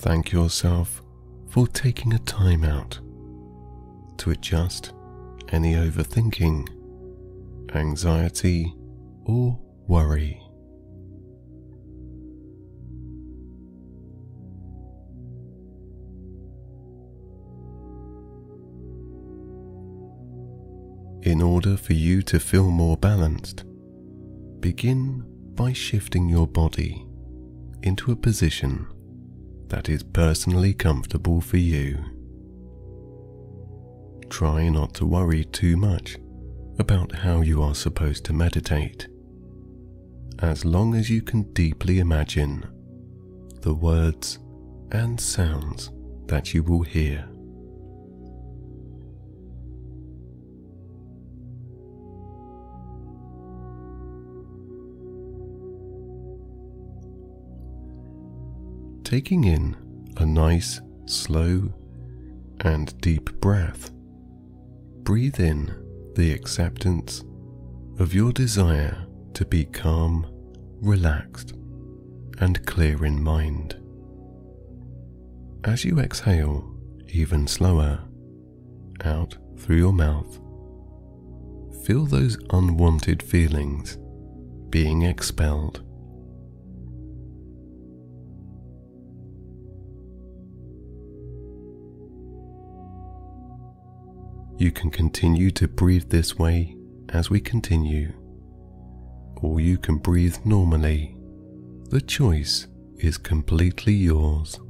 Thank yourself for taking a time out to adjust any overthinking, anxiety, or worry. In order for you to feel more balanced, begin by shifting your body into a position that is personally comfortable for you. Try not to worry too much about how you are supposed to meditate, as long as you can deeply imagine the words and sounds that you will hear. Taking in a nice, slow, and deep breath, breathe in the acceptance of your desire to be calm, relaxed, and clear in mind. As you exhale even slower out through your mouth, feel those unwanted feelings being expelled. You can continue to breathe this way as we continue, or you can breathe normally. The choice is completely yours.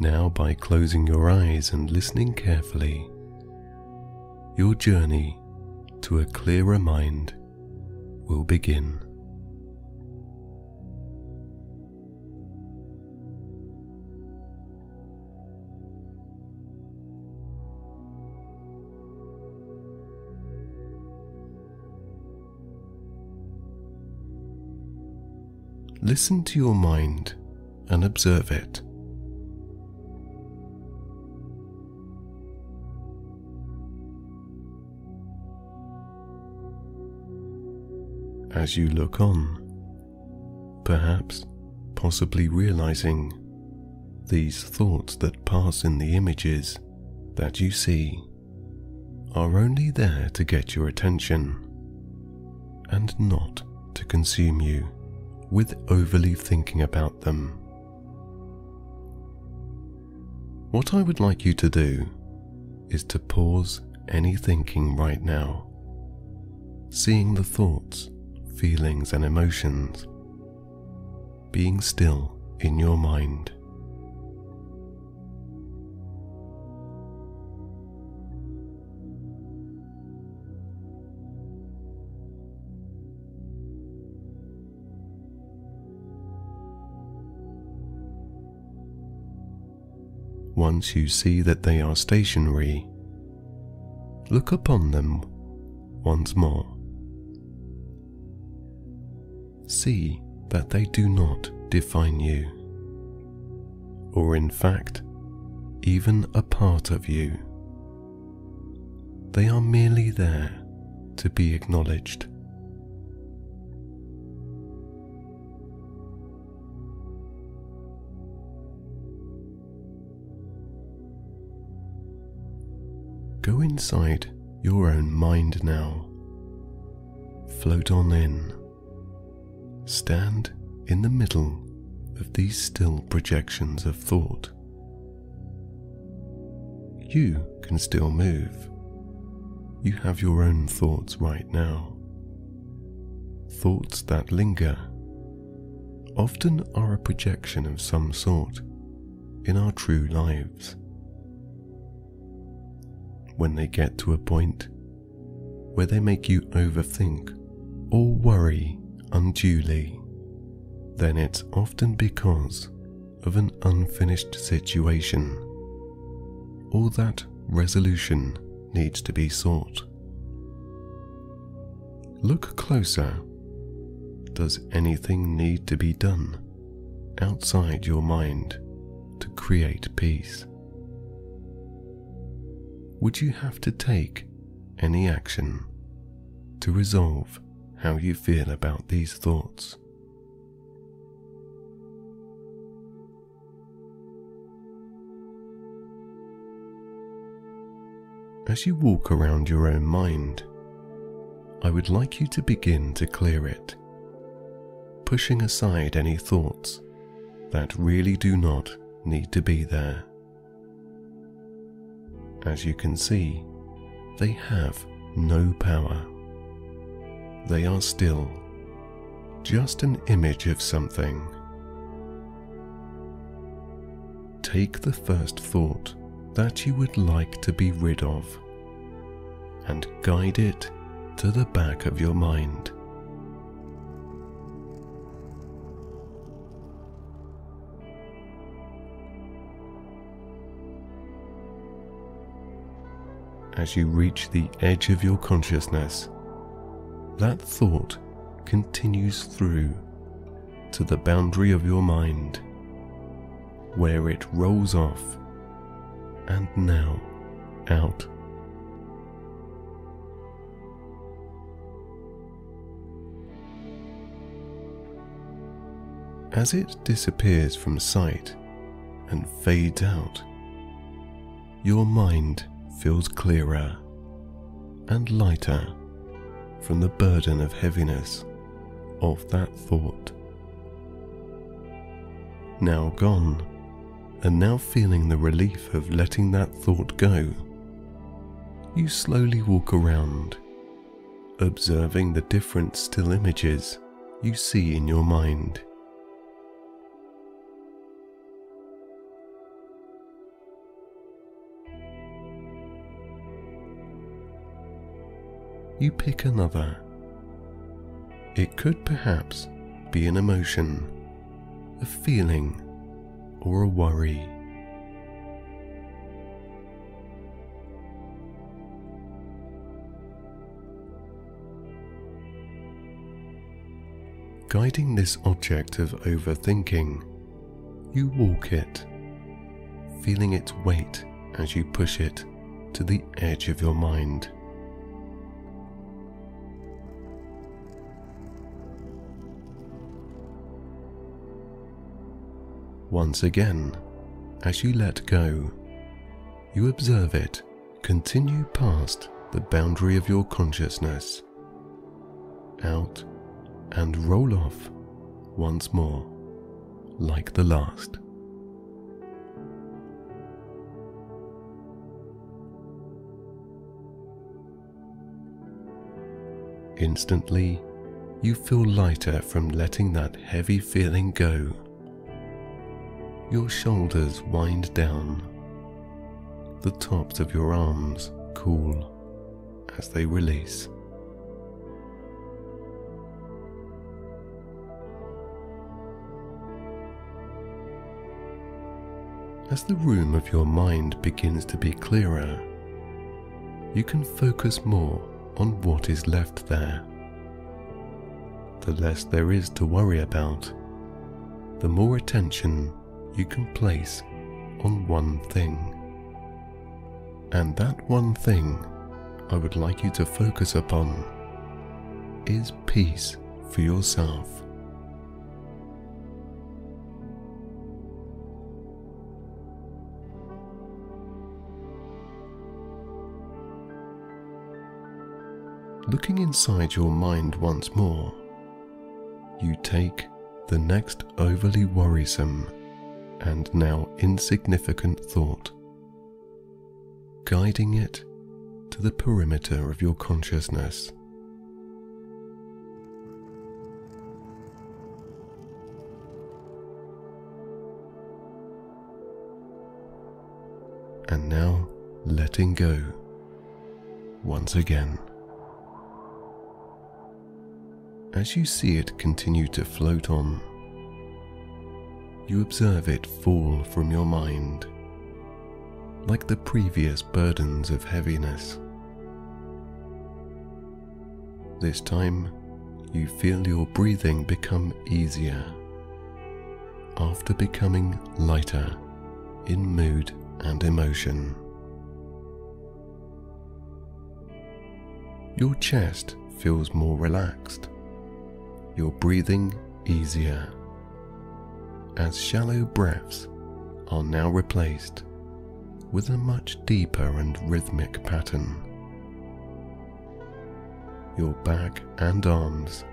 Now, by closing your eyes and listening carefully, your journey to a clearer mind will begin. Listen to your mind and observe it. As you look on, perhaps possibly realizing these thoughts that pass in the images that you see are only there to get your attention and not to consume you with overly thinking about them. What I would like you to do is to pause any thinking right now, seeing the thoughts, feelings, and emotions, being still in your mind. Once you see that they are stationary, look upon them once more. See that they do not define you, or in fact, even a part of you. They are merely there to be acknowledged. Go inside your own mind now. Float on in. Stand in the middle of these still projections of thought. You can still move. You have your own thoughts right now. Thoughts that linger often are a projection of some sort in our true lives when they get to a point where they make you overthink or worry unduly, then it's often because of an unfinished situation or that resolution needs to be sought. Look closer. Does anything need to be done outside your mind to create peace? would you have to take any action to resolve how you feel about these thoughts? As you walk around your own mind, I would like you to begin to clear it, pushing aside any thoughts that really do not need to be there. As you can see, they have no power. They are still just an image of something. Take the first thought that you would like to be rid of and guide it to the back of your mind. As you reach the edge of your consciousness, that thought continues through to the boundary of your mind, where it rolls off and now out. As it disappears from sight and fades out, your mind feels clearer and lighter from the burden of heaviness of that thought. Now gone, and now feeling the relief of letting that thought go, you slowly walk around, observing the different still images you see in your mind. You pick another. It could perhaps be an emotion, a feeling, or a worry. Guiding this object of overthinking, you walk it, feeling its weight as you push it to the edge of your mind. Once again, as you let go, you observe it continue past the boundary of your consciousness, out and roll off once more, like the last. Instantly, you feel lighter from letting that heavy feeling go your shoulders wind down. The tops of your arms cool as they release. As the room of your mind begins to be clearer, you can focus more on what is left there. The less there is to worry about, the more attention you can place on one thing. And that one thing I would like you to focus upon is peace for yourself. Looking inside your mind once more, you take the next overly worrisome and now insignificant thought, guiding it to the perimeter of your consciousness. And now letting go once again. As you see it continue to float on you observe it fall from your mind, like the previous burdens of heaviness. This time, you feel your breathing become easier after becoming lighter in mood and emotion. Your chest feels more relaxed, your breathing easier as shallow breaths are now replaced with a much deeper and rhythmic pattern. Your back and arms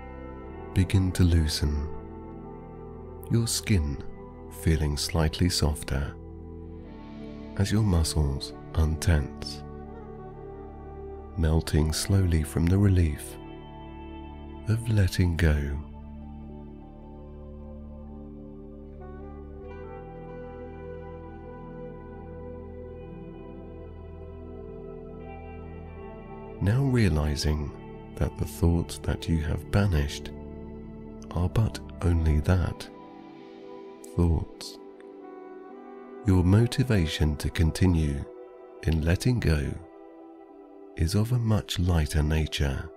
begin to loosen, your skin feeling slightly softer as your muscles untense, melting slowly from the relief of letting go. Now realizing that the thoughts that you have banished are but only that thoughts. Your motivation to continue in letting go is of a much lighter nature.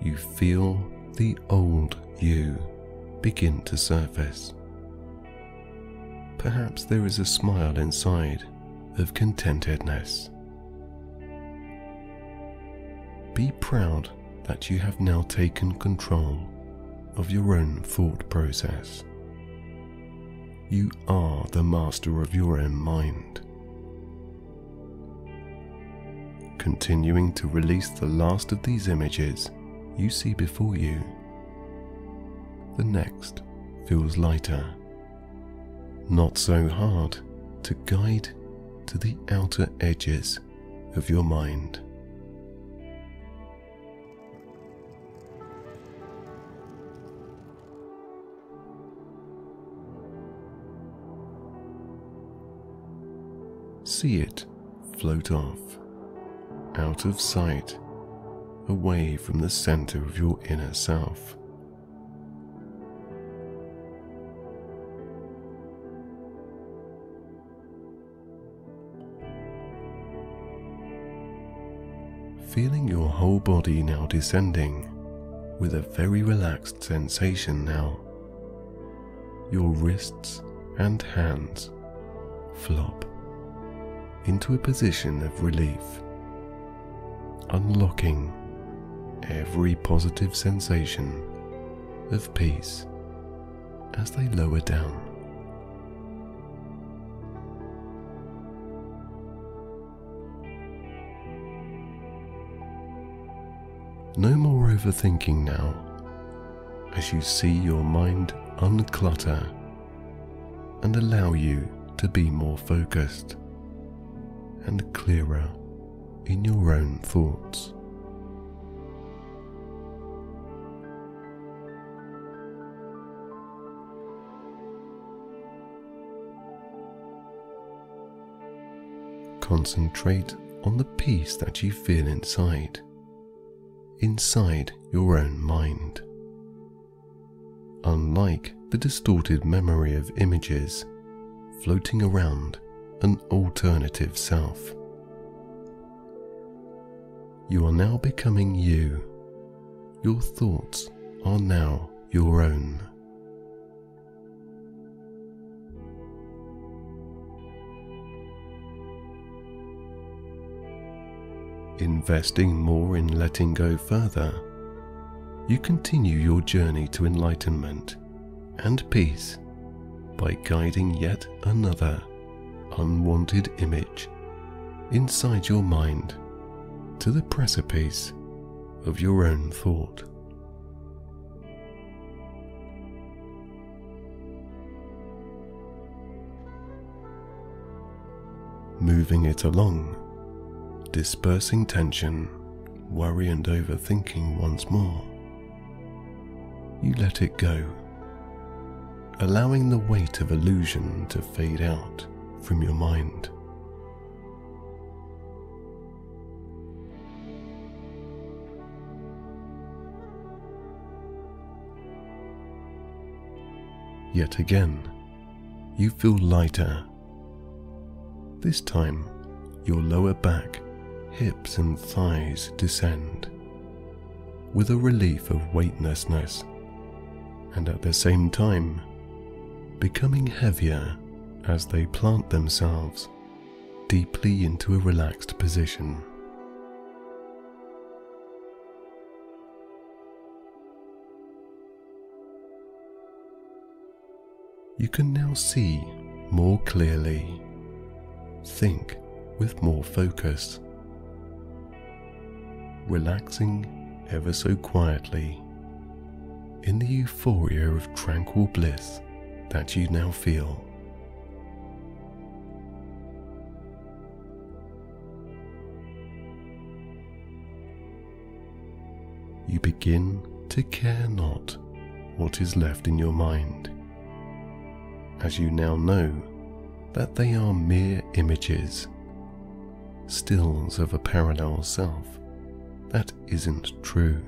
You feel the old you begin to surface. Perhaps there is a smile inside of contentedness. Be proud that you have now taken control of your own thought process. You are the master of your own mind. Continuing to release the last of these images you see before you, the next feels lighter, not so hard to guide to the outer edges of your mind. See it float off, out of sight, away from the center of your inner self. Feeling your whole body now descending with a very relaxed sensation now. Your wrists and hands flop into a position of relief, unlocking every positive sensation of peace as they lower down. No more overthinking now as you see your mind unclutter and allow you to be more focused and clearer in your own thoughts. Concentrate on the peace that you feel inside inside your own mind. Unlike the distorted memory of images floating around an alternative self. You are now becoming you. Your thoughts are now your own. Investing more in letting go further, you continue your journey to enlightenment and peace by guiding yet another unwanted image inside your mind to the precipice of your own thought. Moving it along dispersing tension, worry, and overthinking once more. You let it go, allowing the weight of illusion to fade out from your mind. Yet again, you feel lighter. This time, your lower back hips and thighs descend with a relief of weightlessness and at the same time becoming heavier as they plant themselves deeply into a relaxed position. You can now see more clearly, think with more focus, relaxing ever so quietly in the euphoria of tranquil bliss that you now feel. You begin to care not what is left in your mind, as you now know that they are mere images, stills of a parallel self that isn't true.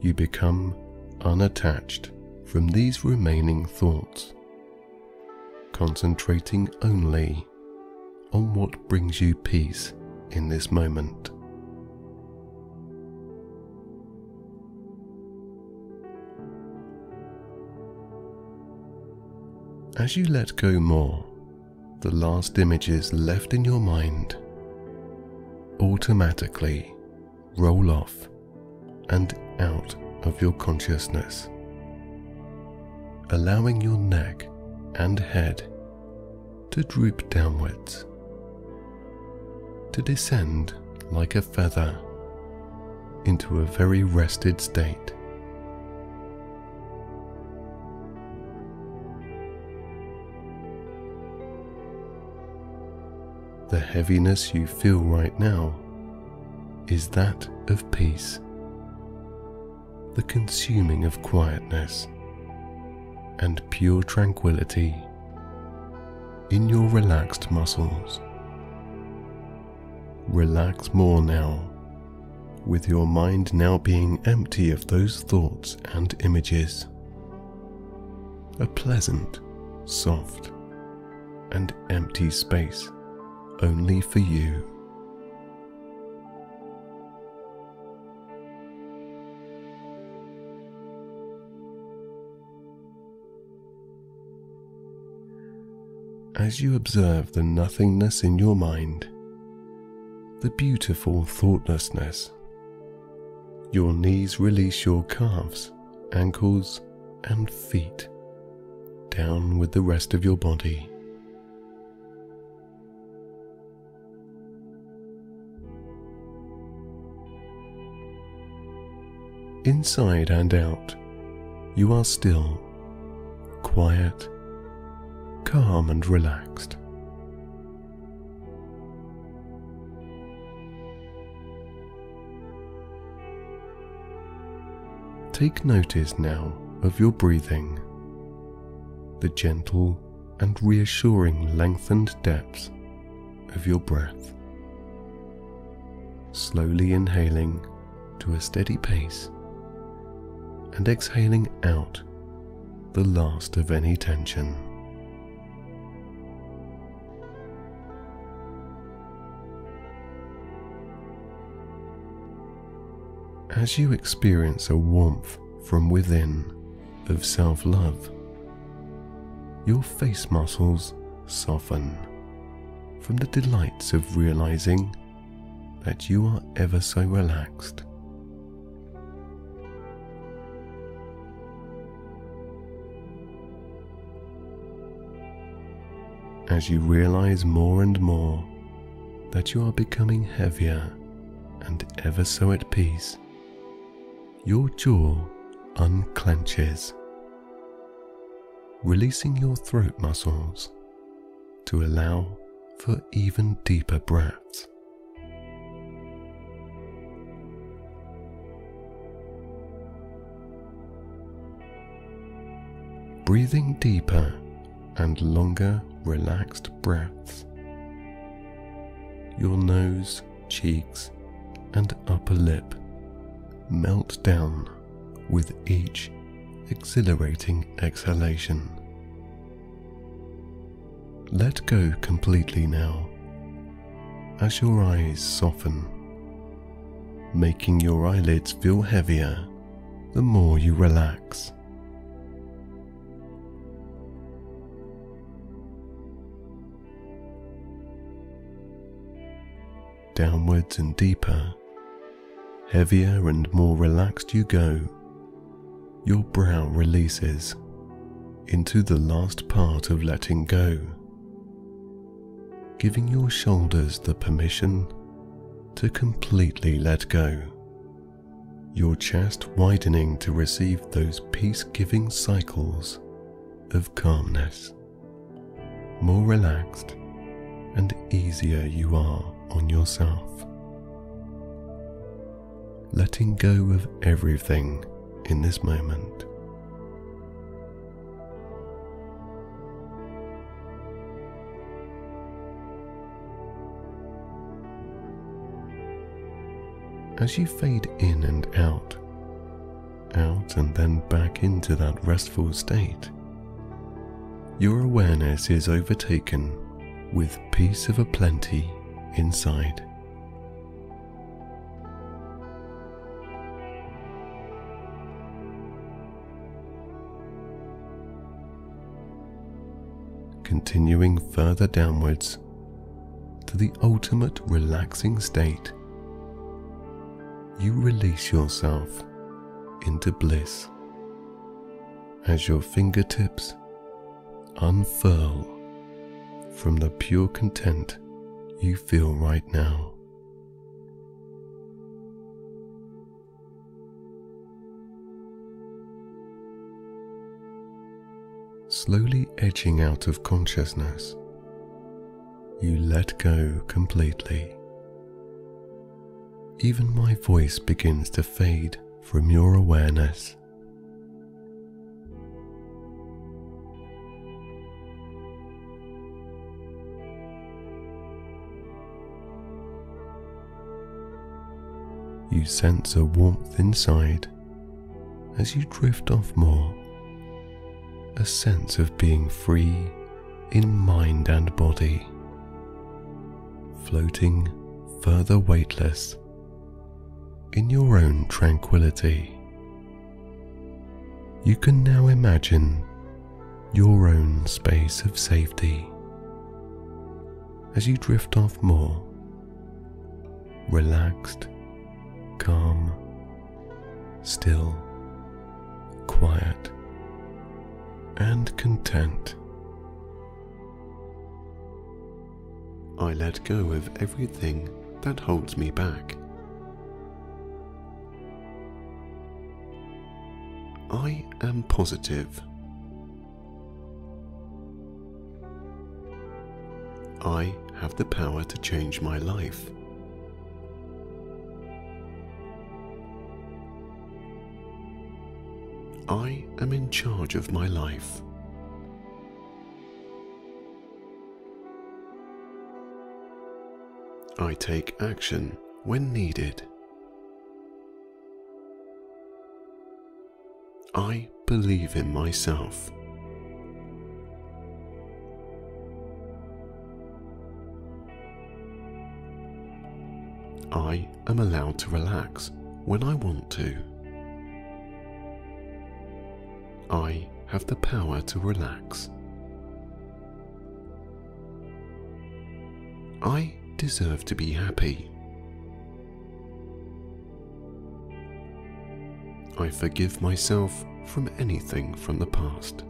You become unattached from these remaining thoughts, concentrating only on what brings you peace in this moment. As you let go more, the last images left in your mind automatically roll off and out of your consciousness, allowing your neck and head to droop downwards, to descend like a feather into a very rested state. The heaviness you feel right now is that of peace, the consuming of quietness and pure tranquility in your relaxed muscles. Relax more now, with your mind now being empty of those thoughts and images. A pleasant, soft, and empty space only for you. As you observe the nothingness in your mind, the beautiful thoughtlessness, your knees release your calves, ankles, and feet down with the rest of your body. Inside and out, you are still, quiet, calm, and relaxed. Take notice now of your breathing, the gentle and reassuring lengthened depths of your breath. Slowly inhaling to a steady pace and exhaling out the last of any tension. As you experience a warmth from within of self love, your face muscles soften from the delights of realizing that you are ever so relaxed. As you realize more and more that you are becoming heavier and ever so at peace, your jaw unclenches, releasing your throat muscles to allow for even deeper breaths. Breathing deeper and longer relaxed breaths. Your nose, cheeks, and upper lip melt down with each exhilarating exhalation. Let go completely now as your eyes soften, making your eyelids feel heavier the more you relax. Downwards and deeper, heavier and more relaxed you go, your brow releases, into the last part of letting go, giving your shoulders the permission to completely let go, your chest widening to receive those peace giving cycles of calmness. More relaxed and easier you are on yourself. Letting go of everything in this moment. As you fade in and out, out and then back into that restful state, your awareness is overtaken with peace of a plenty inside. Continuing further downwards to the ultimate relaxing state, you release yourself into bliss as your fingertips unfurl from the pure content you feel right now. Slowly edging out of consciousness, you let go completely. Even my voice begins to fade from your awareness. You sense a warmth inside as you drift off more, a sense of being free in mind and body, floating further weightless in your own tranquility. You can now imagine your own space of safety as you drift off more, relaxed calm, still, quiet, and content. I let go of everything that holds me back. I am positive. I have the power to change my life. I am in charge of my life. I take action when needed. I believe in myself. I am allowed to relax when I want to. I have the power to relax. I deserve to be happy. I forgive myself from anything from the past.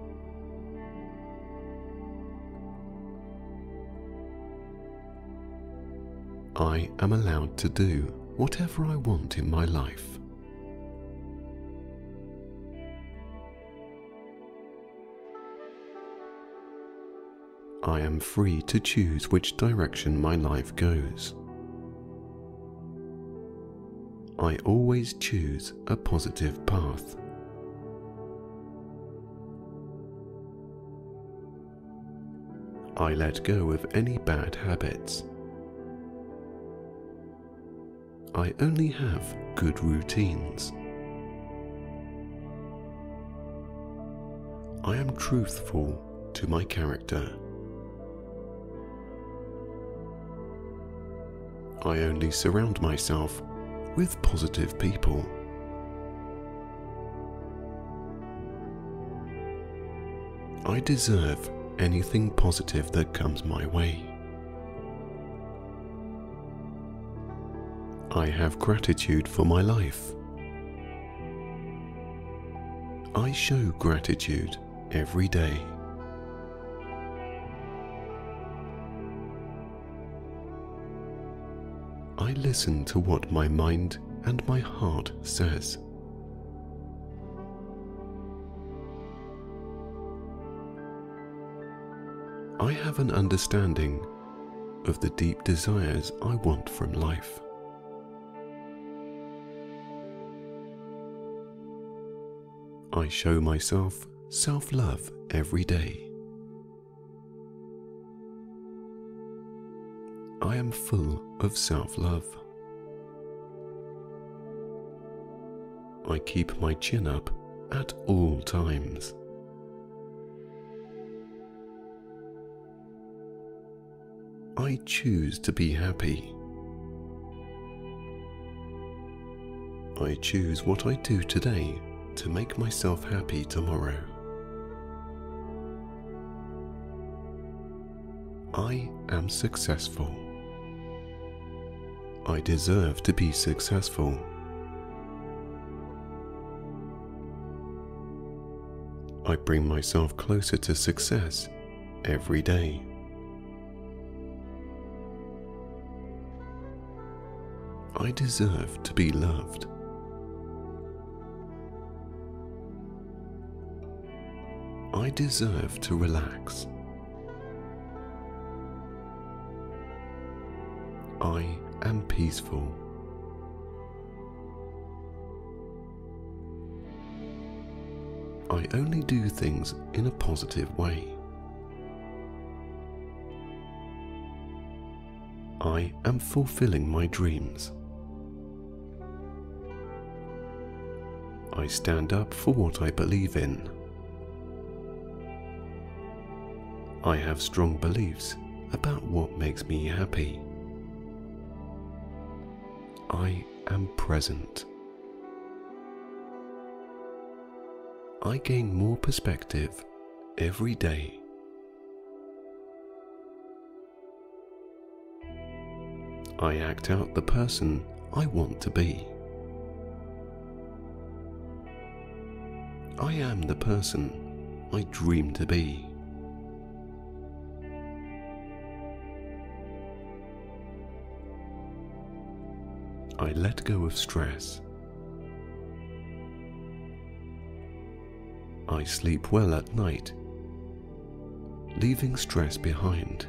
I am allowed to do whatever I want in my life. I am free to choose which direction my life goes. I always choose a positive path. I let go of any bad habits. I only have good routines. I am truthful to my character. I only surround myself with positive people. I deserve anything positive that comes my way. I have gratitude for my life. I show gratitude every day. I listen to what my mind and my heart says. I have an understanding of the deep desires I want from life. I show myself self love every day. I am full of self love. I keep my chin up at all times. I choose to be happy. I choose what I do today to make myself happy tomorrow. I am successful. I deserve to be successful. I bring myself closer to success every day. I deserve to be loved. I deserve to relax. I am peaceful. I only do things in a positive way. I am fulfilling my dreams. I stand up for what I believe in. I have strong beliefs about what makes me happy. I am present. I gain more perspective every day. I act out the person I want to be. I am the person I dream to be. I let go of stress. I sleep well at night, leaving stress behind.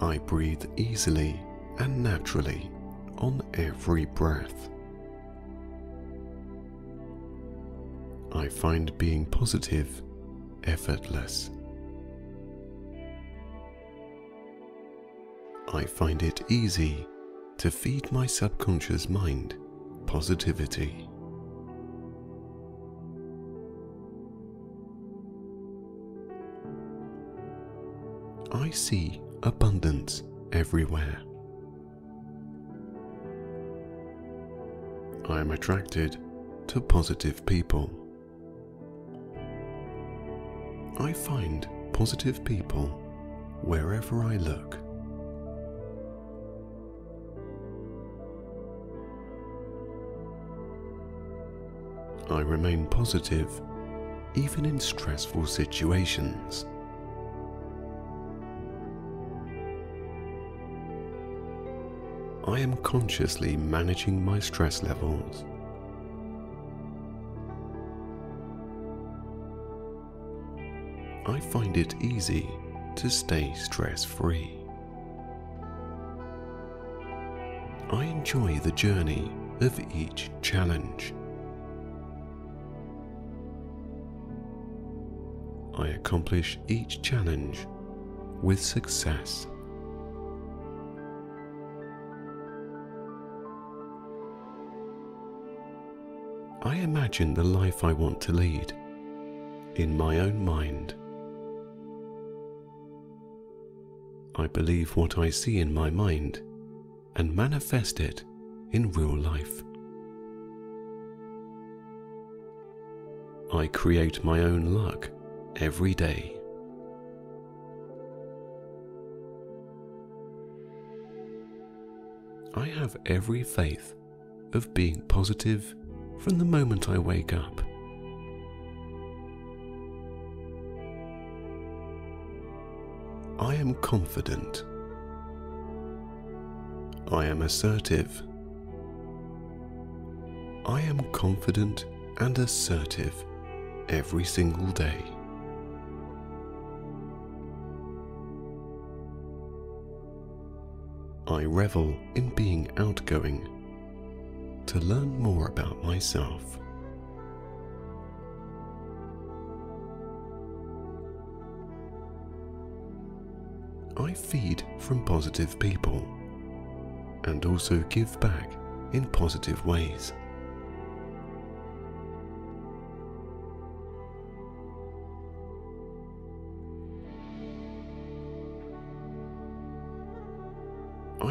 I breathe easily and naturally on every breath. I find being positive effortless. I find it easy to feed my subconscious mind positivity. I see abundance everywhere. I am attracted to positive people. I find positive people wherever I look. I remain positive even in stressful situations. I am consciously managing my stress levels. I find it easy to stay stress free. I enjoy the journey of each challenge. I accomplish each challenge with success. I imagine the life I want to lead in my own mind. I believe what I see in my mind and manifest it in real life. I create my own luck every day. I have every faith of being positive from the moment I wake up. I am confident. I am assertive. I am confident and assertive every single day. I revel in being outgoing to learn more about myself. I feed from positive people and also give back in positive ways.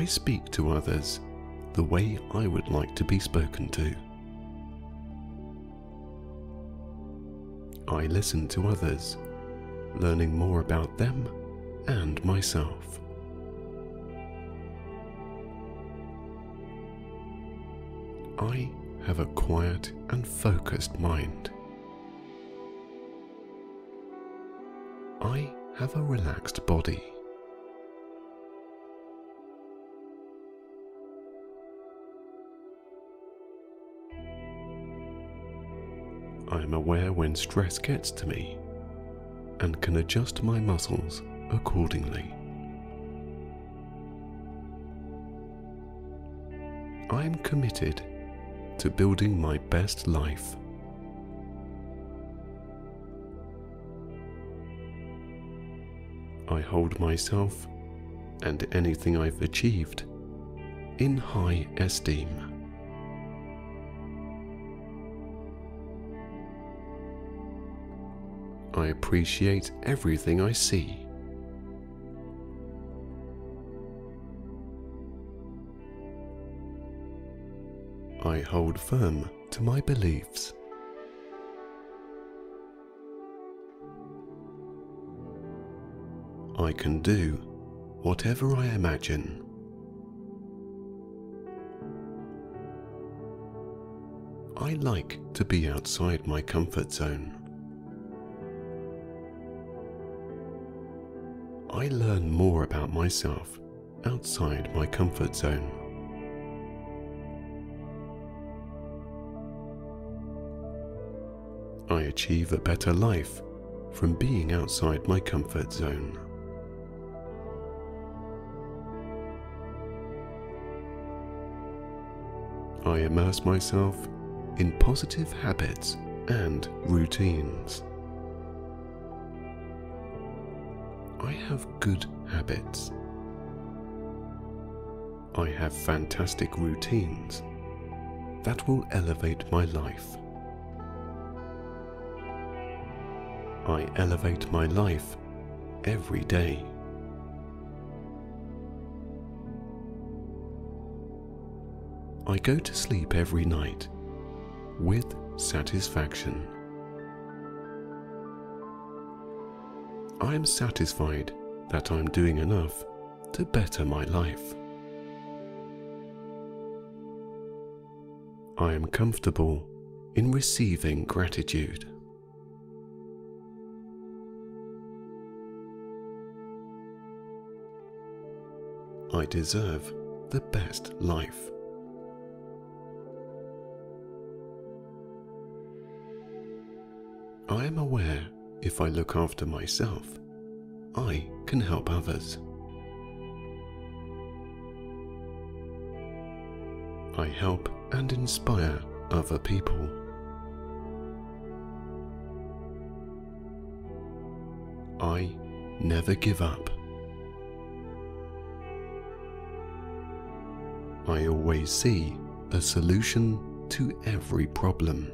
I speak to others the way I would like to be spoken to. I listen to others, learning more about them and myself. I have a quiet and focused mind. I have a relaxed body. I am aware when stress gets to me and can adjust my muscles accordingly. I am committed to building my best life. I hold myself and anything I've achieved in high esteem. Appreciate everything I see. I hold firm to my beliefs. I can do whatever I imagine. I like to be outside my comfort zone. I learn more about myself outside my comfort zone. I achieve a better life from being outside my comfort zone. I immerse myself in positive habits and routines. I have good habits. I have fantastic routines that will elevate my life. I elevate my life every day. I go to sleep every night with satisfaction. I am satisfied that I'm doing enough to better my life. I am comfortable in receiving gratitude. I deserve the best life. I am aware if I look after myself, I can help others. I help and inspire other people. I never give up. I always see a solution to every problem.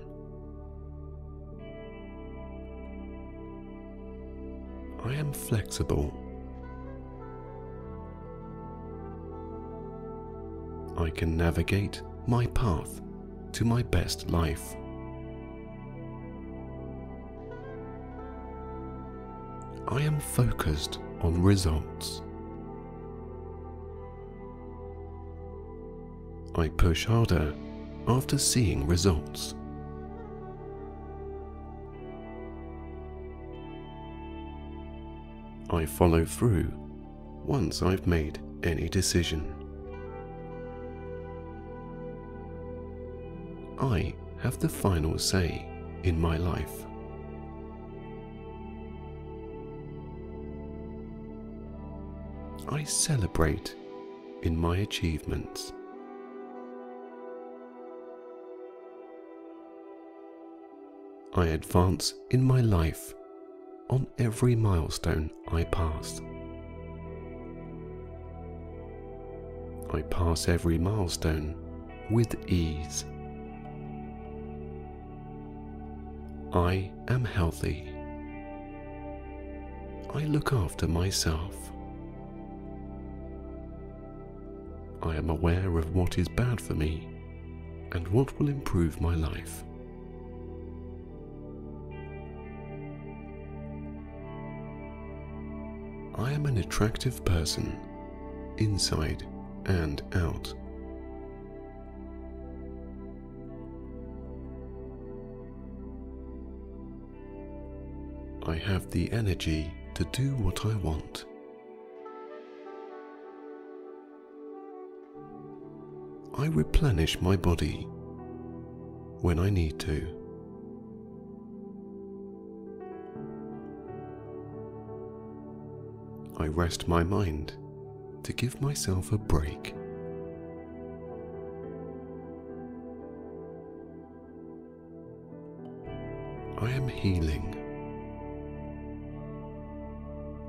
Flexible. I can navigate my path to my best life. I am focused on results. I push harder after seeing results. I follow through once I've made any decision. I have the final say in my life. I celebrate in my achievements. I advance in my life on every milestone I pass. I pass every milestone with ease. I am healthy. I look after myself. I am aware of what is bad for me and what will improve my life. I am an attractive person, inside and out. I have the energy to do what I want. I replenish my body when I need to. I rest my mind to give myself a break. I am healing.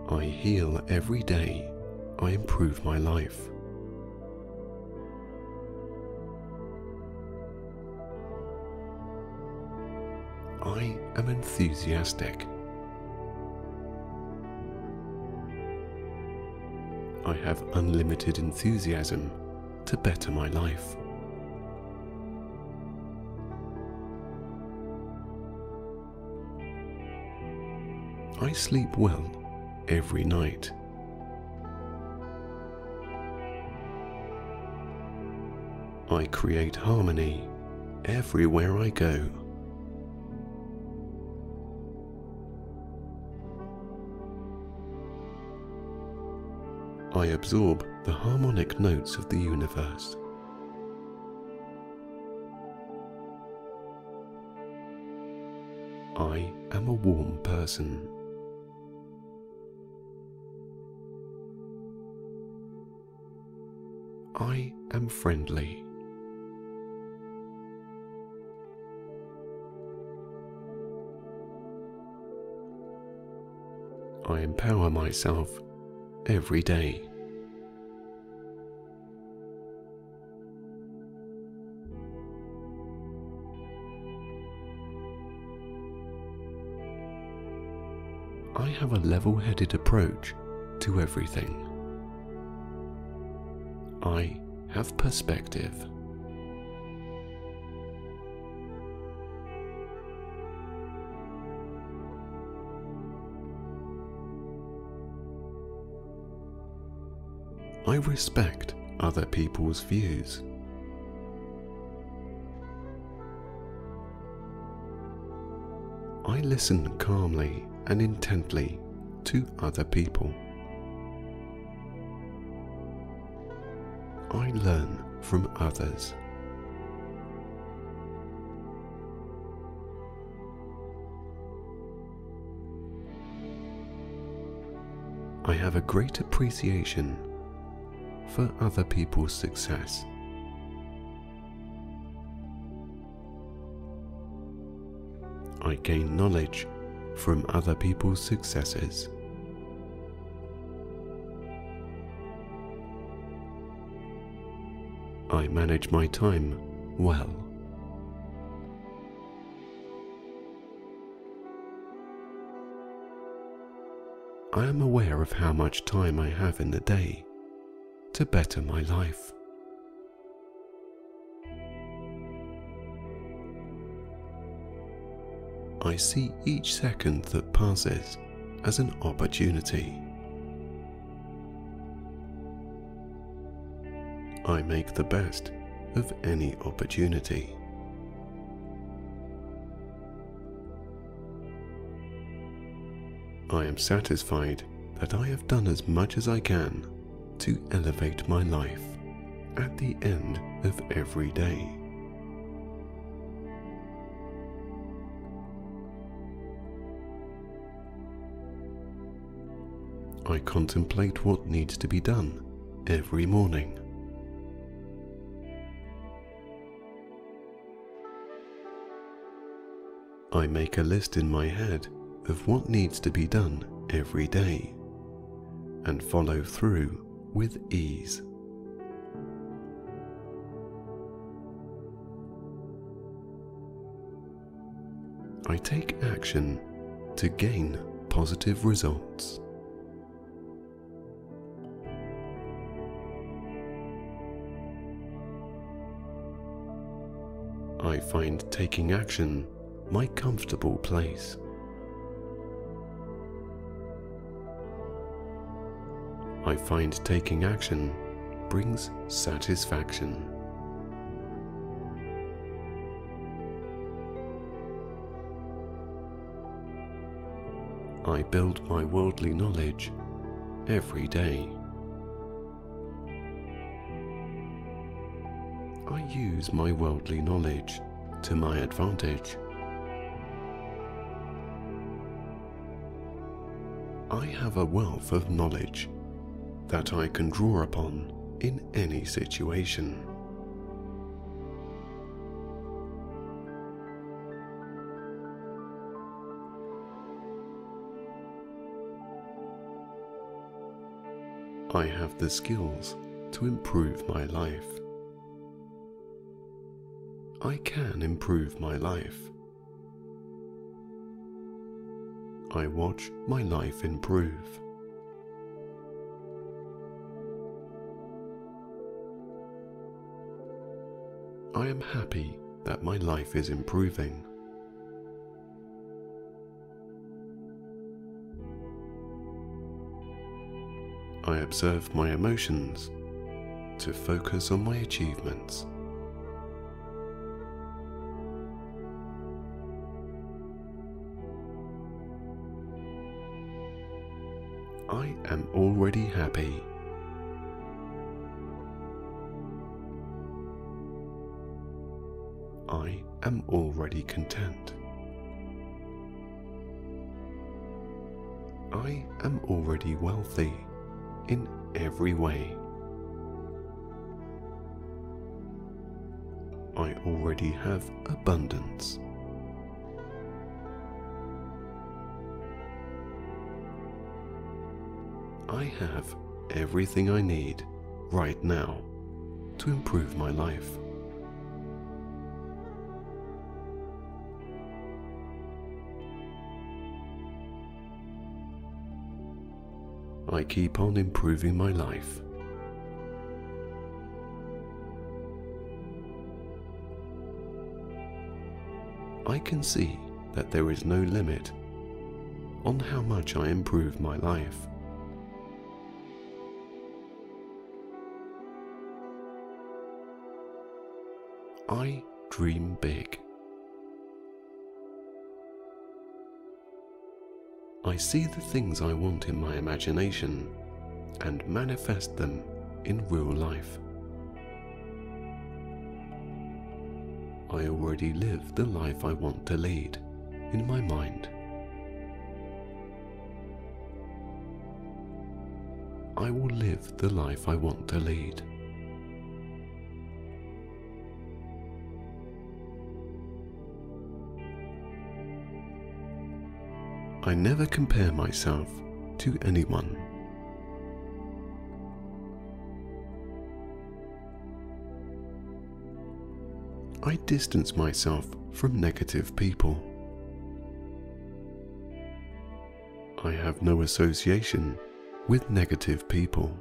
I heal every day I improve my life. I am enthusiastic. I have unlimited enthusiasm to better my life. I sleep well every night. I create harmony everywhere I go. I absorb the harmonic notes of the universe. I am a warm person. I am friendly. I empower myself every day. Have a level headed approach to everything. I have perspective. I respect other people's views. I listen calmly and intently to other people. I learn from others. I have a great appreciation for other people's success. I gain knowledge from other people's successes. I manage my time well. I am aware of how much time I have in the day to better my life. I see each second that passes as an opportunity. I make the best of any opportunity. I am satisfied that I have done as much as I can to elevate my life at the end of every day. I contemplate what needs to be done every morning. I make a list in my head of what needs to be done every day and follow through with ease. I take action to gain positive results. Find taking action my comfortable place. I find taking action brings satisfaction. I build my worldly knowledge every day. I use my worldly knowledge to my advantage. I have a wealth of knowledge that I can draw upon in any situation. I have the skills to improve my life. I can improve my life. I watch my life improve. I am happy that my life is improving. I observe my emotions to focus on my achievements. Am already happy. I am already content. I am already wealthy in every way. I already have abundance. I have everything I need right now to improve my life. I keep on improving my life. I can see that there is no limit on how much I improve my life. I dream big. I see the things I want in my imagination and manifest them in real life. I already live the life I want to lead in my mind. I will live the life I want to lead. I never compare myself to anyone. I distance myself from negative people. I have no association with negative people.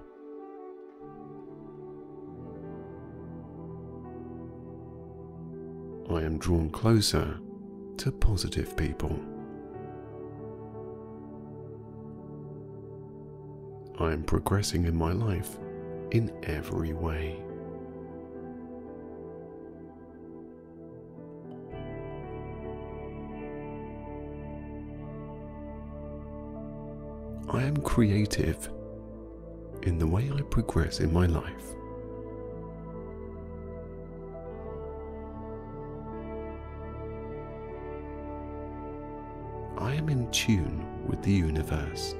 I am drawn closer to positive people. I am progressing in my life in every way. I am creative in the way I progress in my life. I am in tune with the universe.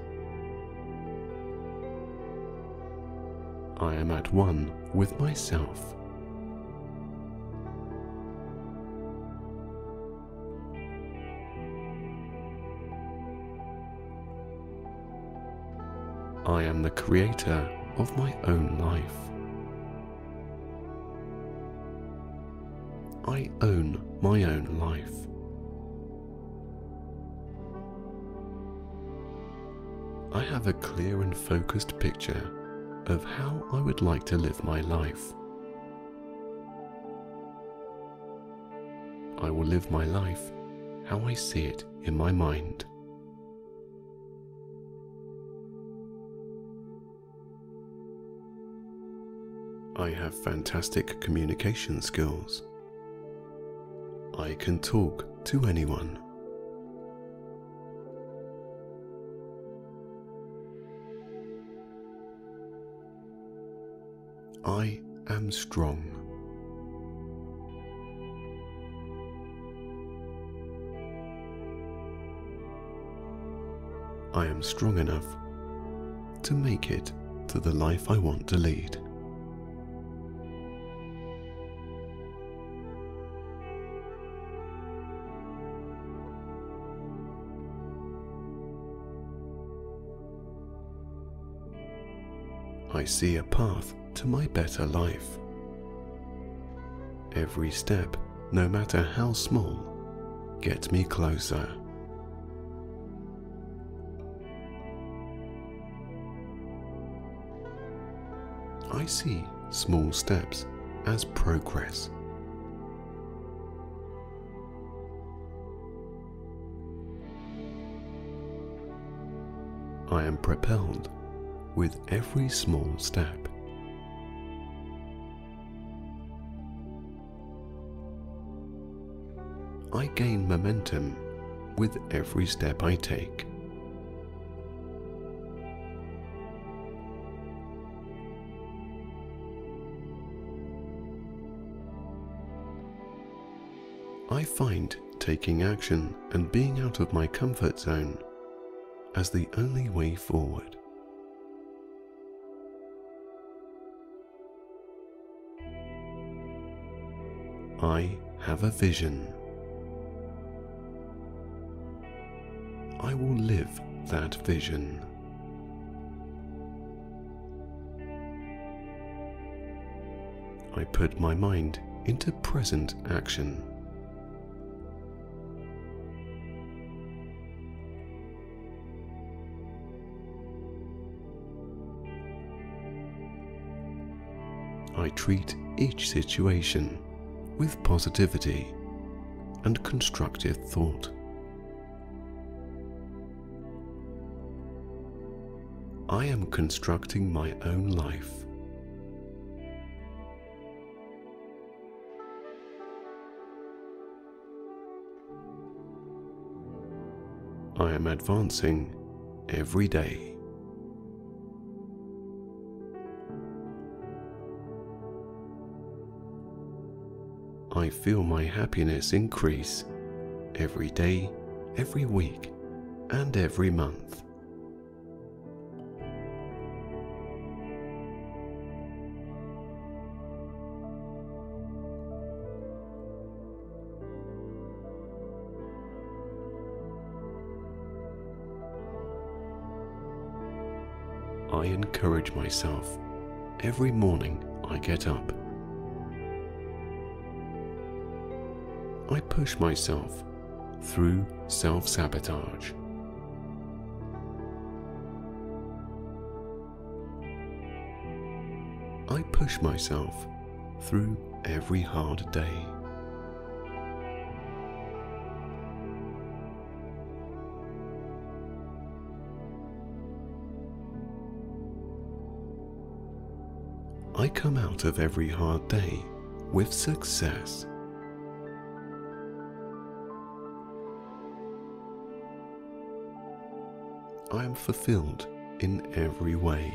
I am at one with myself. I am the creator of my own life. I own my own life. I have a clear and focused picture of how I would like to live my life. I will live my life how I see it in my mind. I have fantastic communication skills. I can talk to anyone. I am strong. I am strong enough to make it to the life I want to lead. I see a path to my better life. Every step, no matter how small, gets me closer. I see small steps as progress. I am propelled with every small step. I gain momentum with every step I take. I find taking action and being out of my comfort zone as the only way forward. I have a vision. That vision. I put my mind into present action. I treat each situation with positivity and constructive thought. I am constructing my own life. I am advancing every day. I feel my happiness increase every day, every week, and every month. Encourage myself every morning I get up. I push myself through self sabotage. I push myself through every hard day. Come out of every hard day with success. I am fulfilled in every way.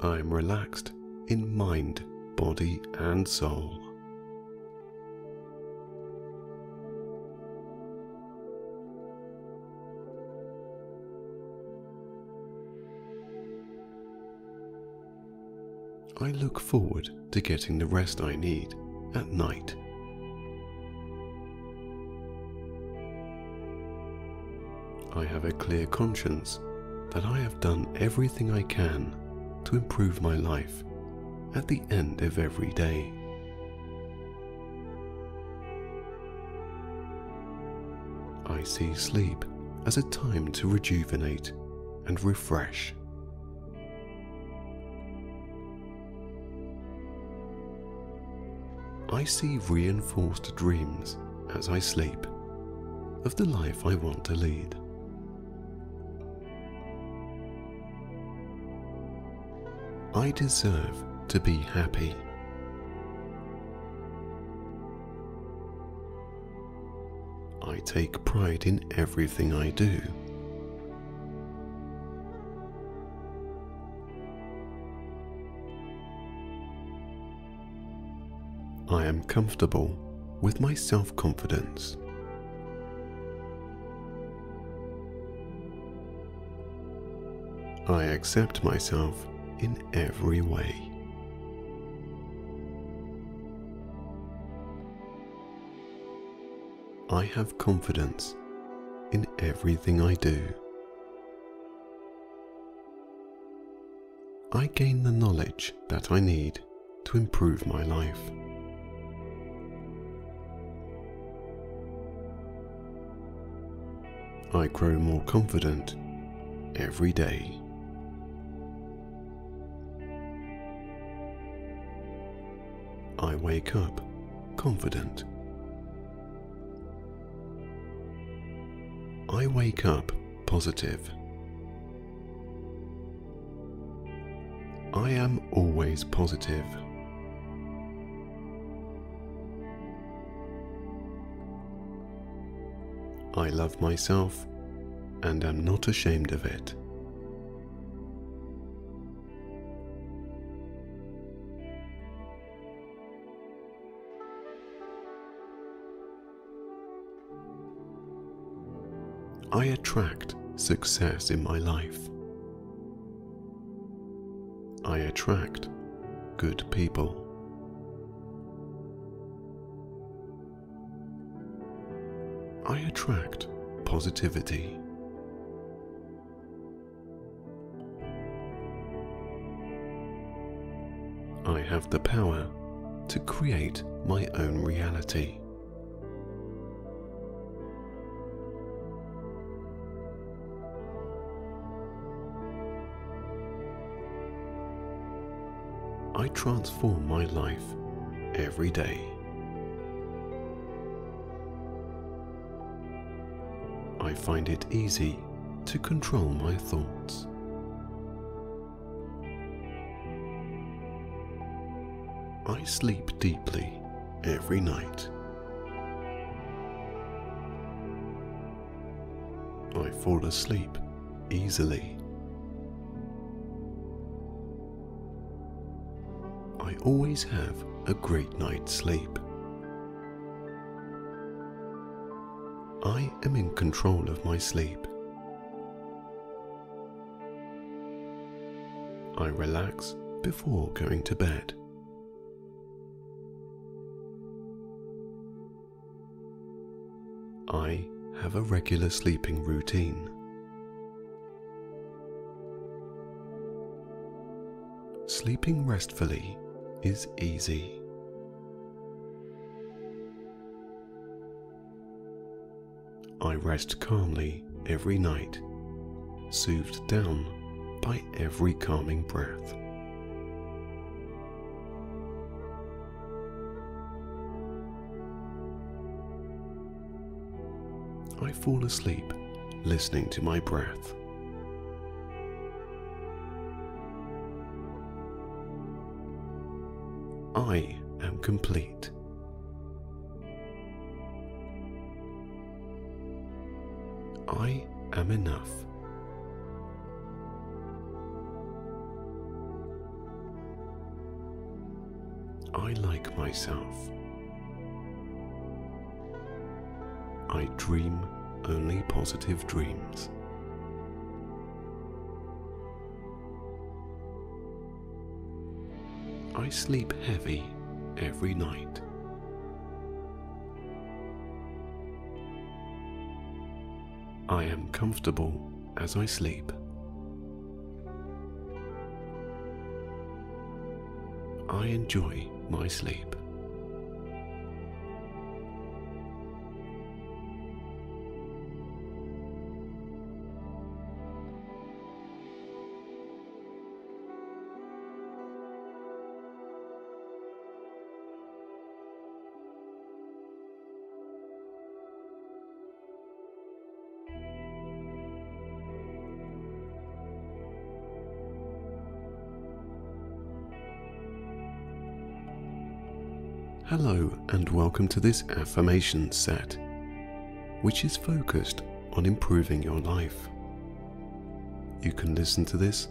I am relaxed in mind, body, and soul. I look forward to getting the rest I need at night. I have a clear conscience that I have done everything I can to improve my life at the end of every day. I see sleep as a time to rejuvenate and refresh. I see reinforced dreams as I sleep of the life I want to lead. I deserve to be happy. I take pride in everything I do. I am comfortable with my self confidence. I accept myself in every way. I have confidence in everything I do. I gain the knowledge that I need to improve my life. I grow more confident every day. I wake up confident. I wake up positive. I am always positive. I love myself and am not ashamed of it. I attract success in my life. I attract good people. Attract positivity. I have the power to create my own reality. I transform my life every day. I find it easy to control my thoughts. I sleep deeply every night. I fall asleep easily. I always have a great night's sleep. Am in control of my sleep. I relax before going to bed. I have a regular sleeping routine. Sleeping restfully is easy. I rest calmly every night, soothed down by every calming breath. I fall asleep listening to my breath. I am complete. I am enough. I like myself. I dream only positive dreams. I sleep heavy every night. I am comfortable as I sleep. I enjoy my sleep. Welcome to this affirmation set, which is focused on improving your life. You can listen to this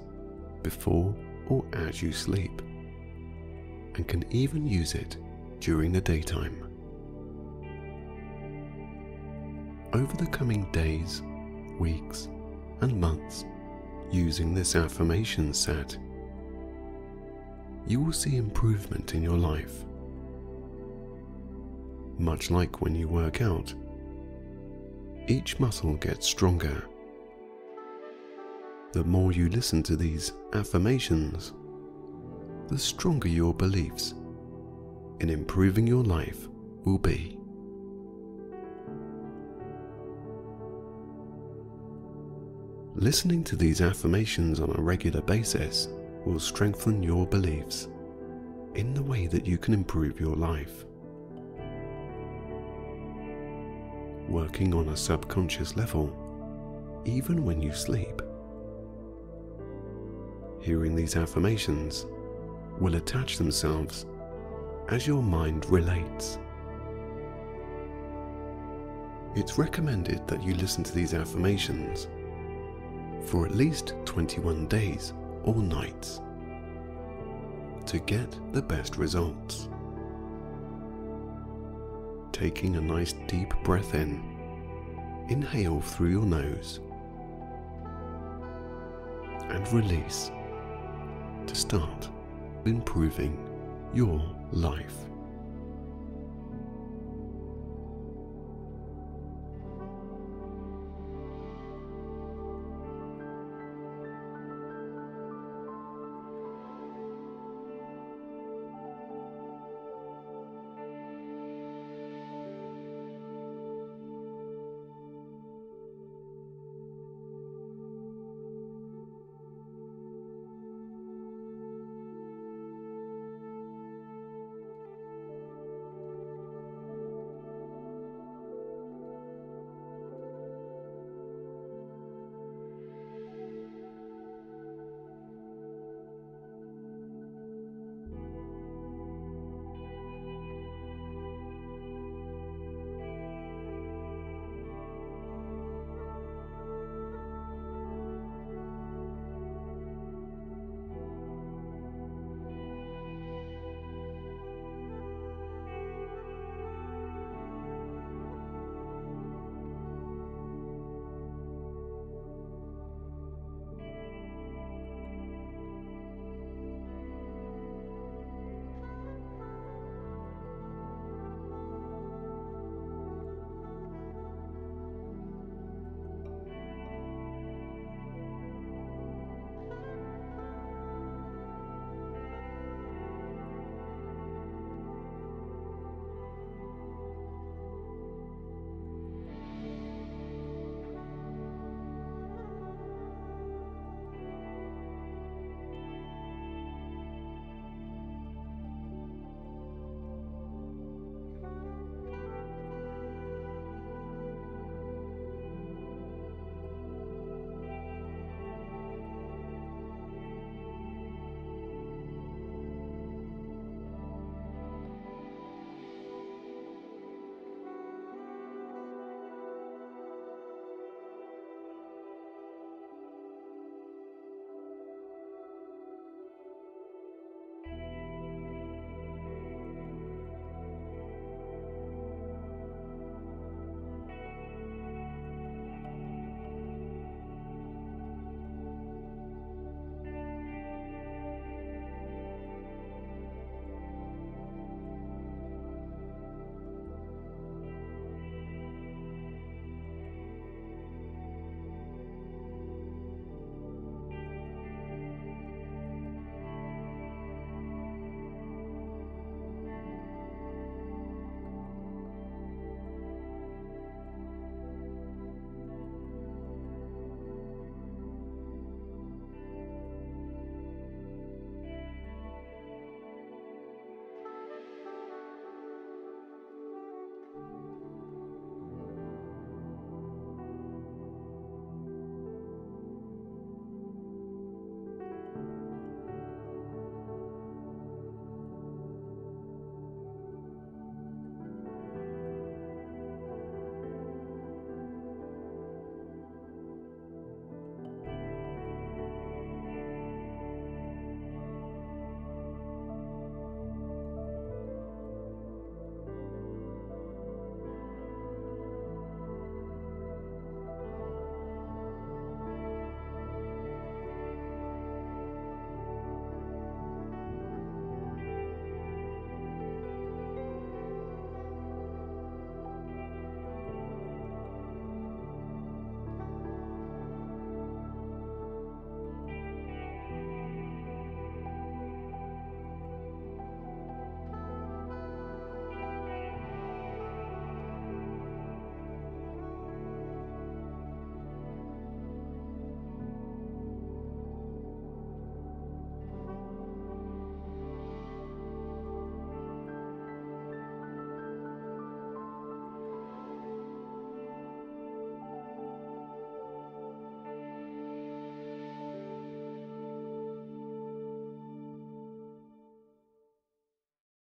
before or as you sleep, and can even use it during the daytime. Over the coming days, weeks, and months, using this affirmation set, you will see improvement in your life much like when you work out. Each muscle gets stronger. The more you listen to these affirmations, the stronger your beliefs in improving your life will be. Listening to these affirmations on a regular basis will strengthen your beliefs in the way that you can improve your life. Working on a subconscious level, even when you sleep. Hearing these affirmations will attach themselves as your mind relates. It's recommended that you listen to these affirmations for at least 21 days or nights to get the best results taking a nice deep breath in. Inhale through your nose and release to start improving your life.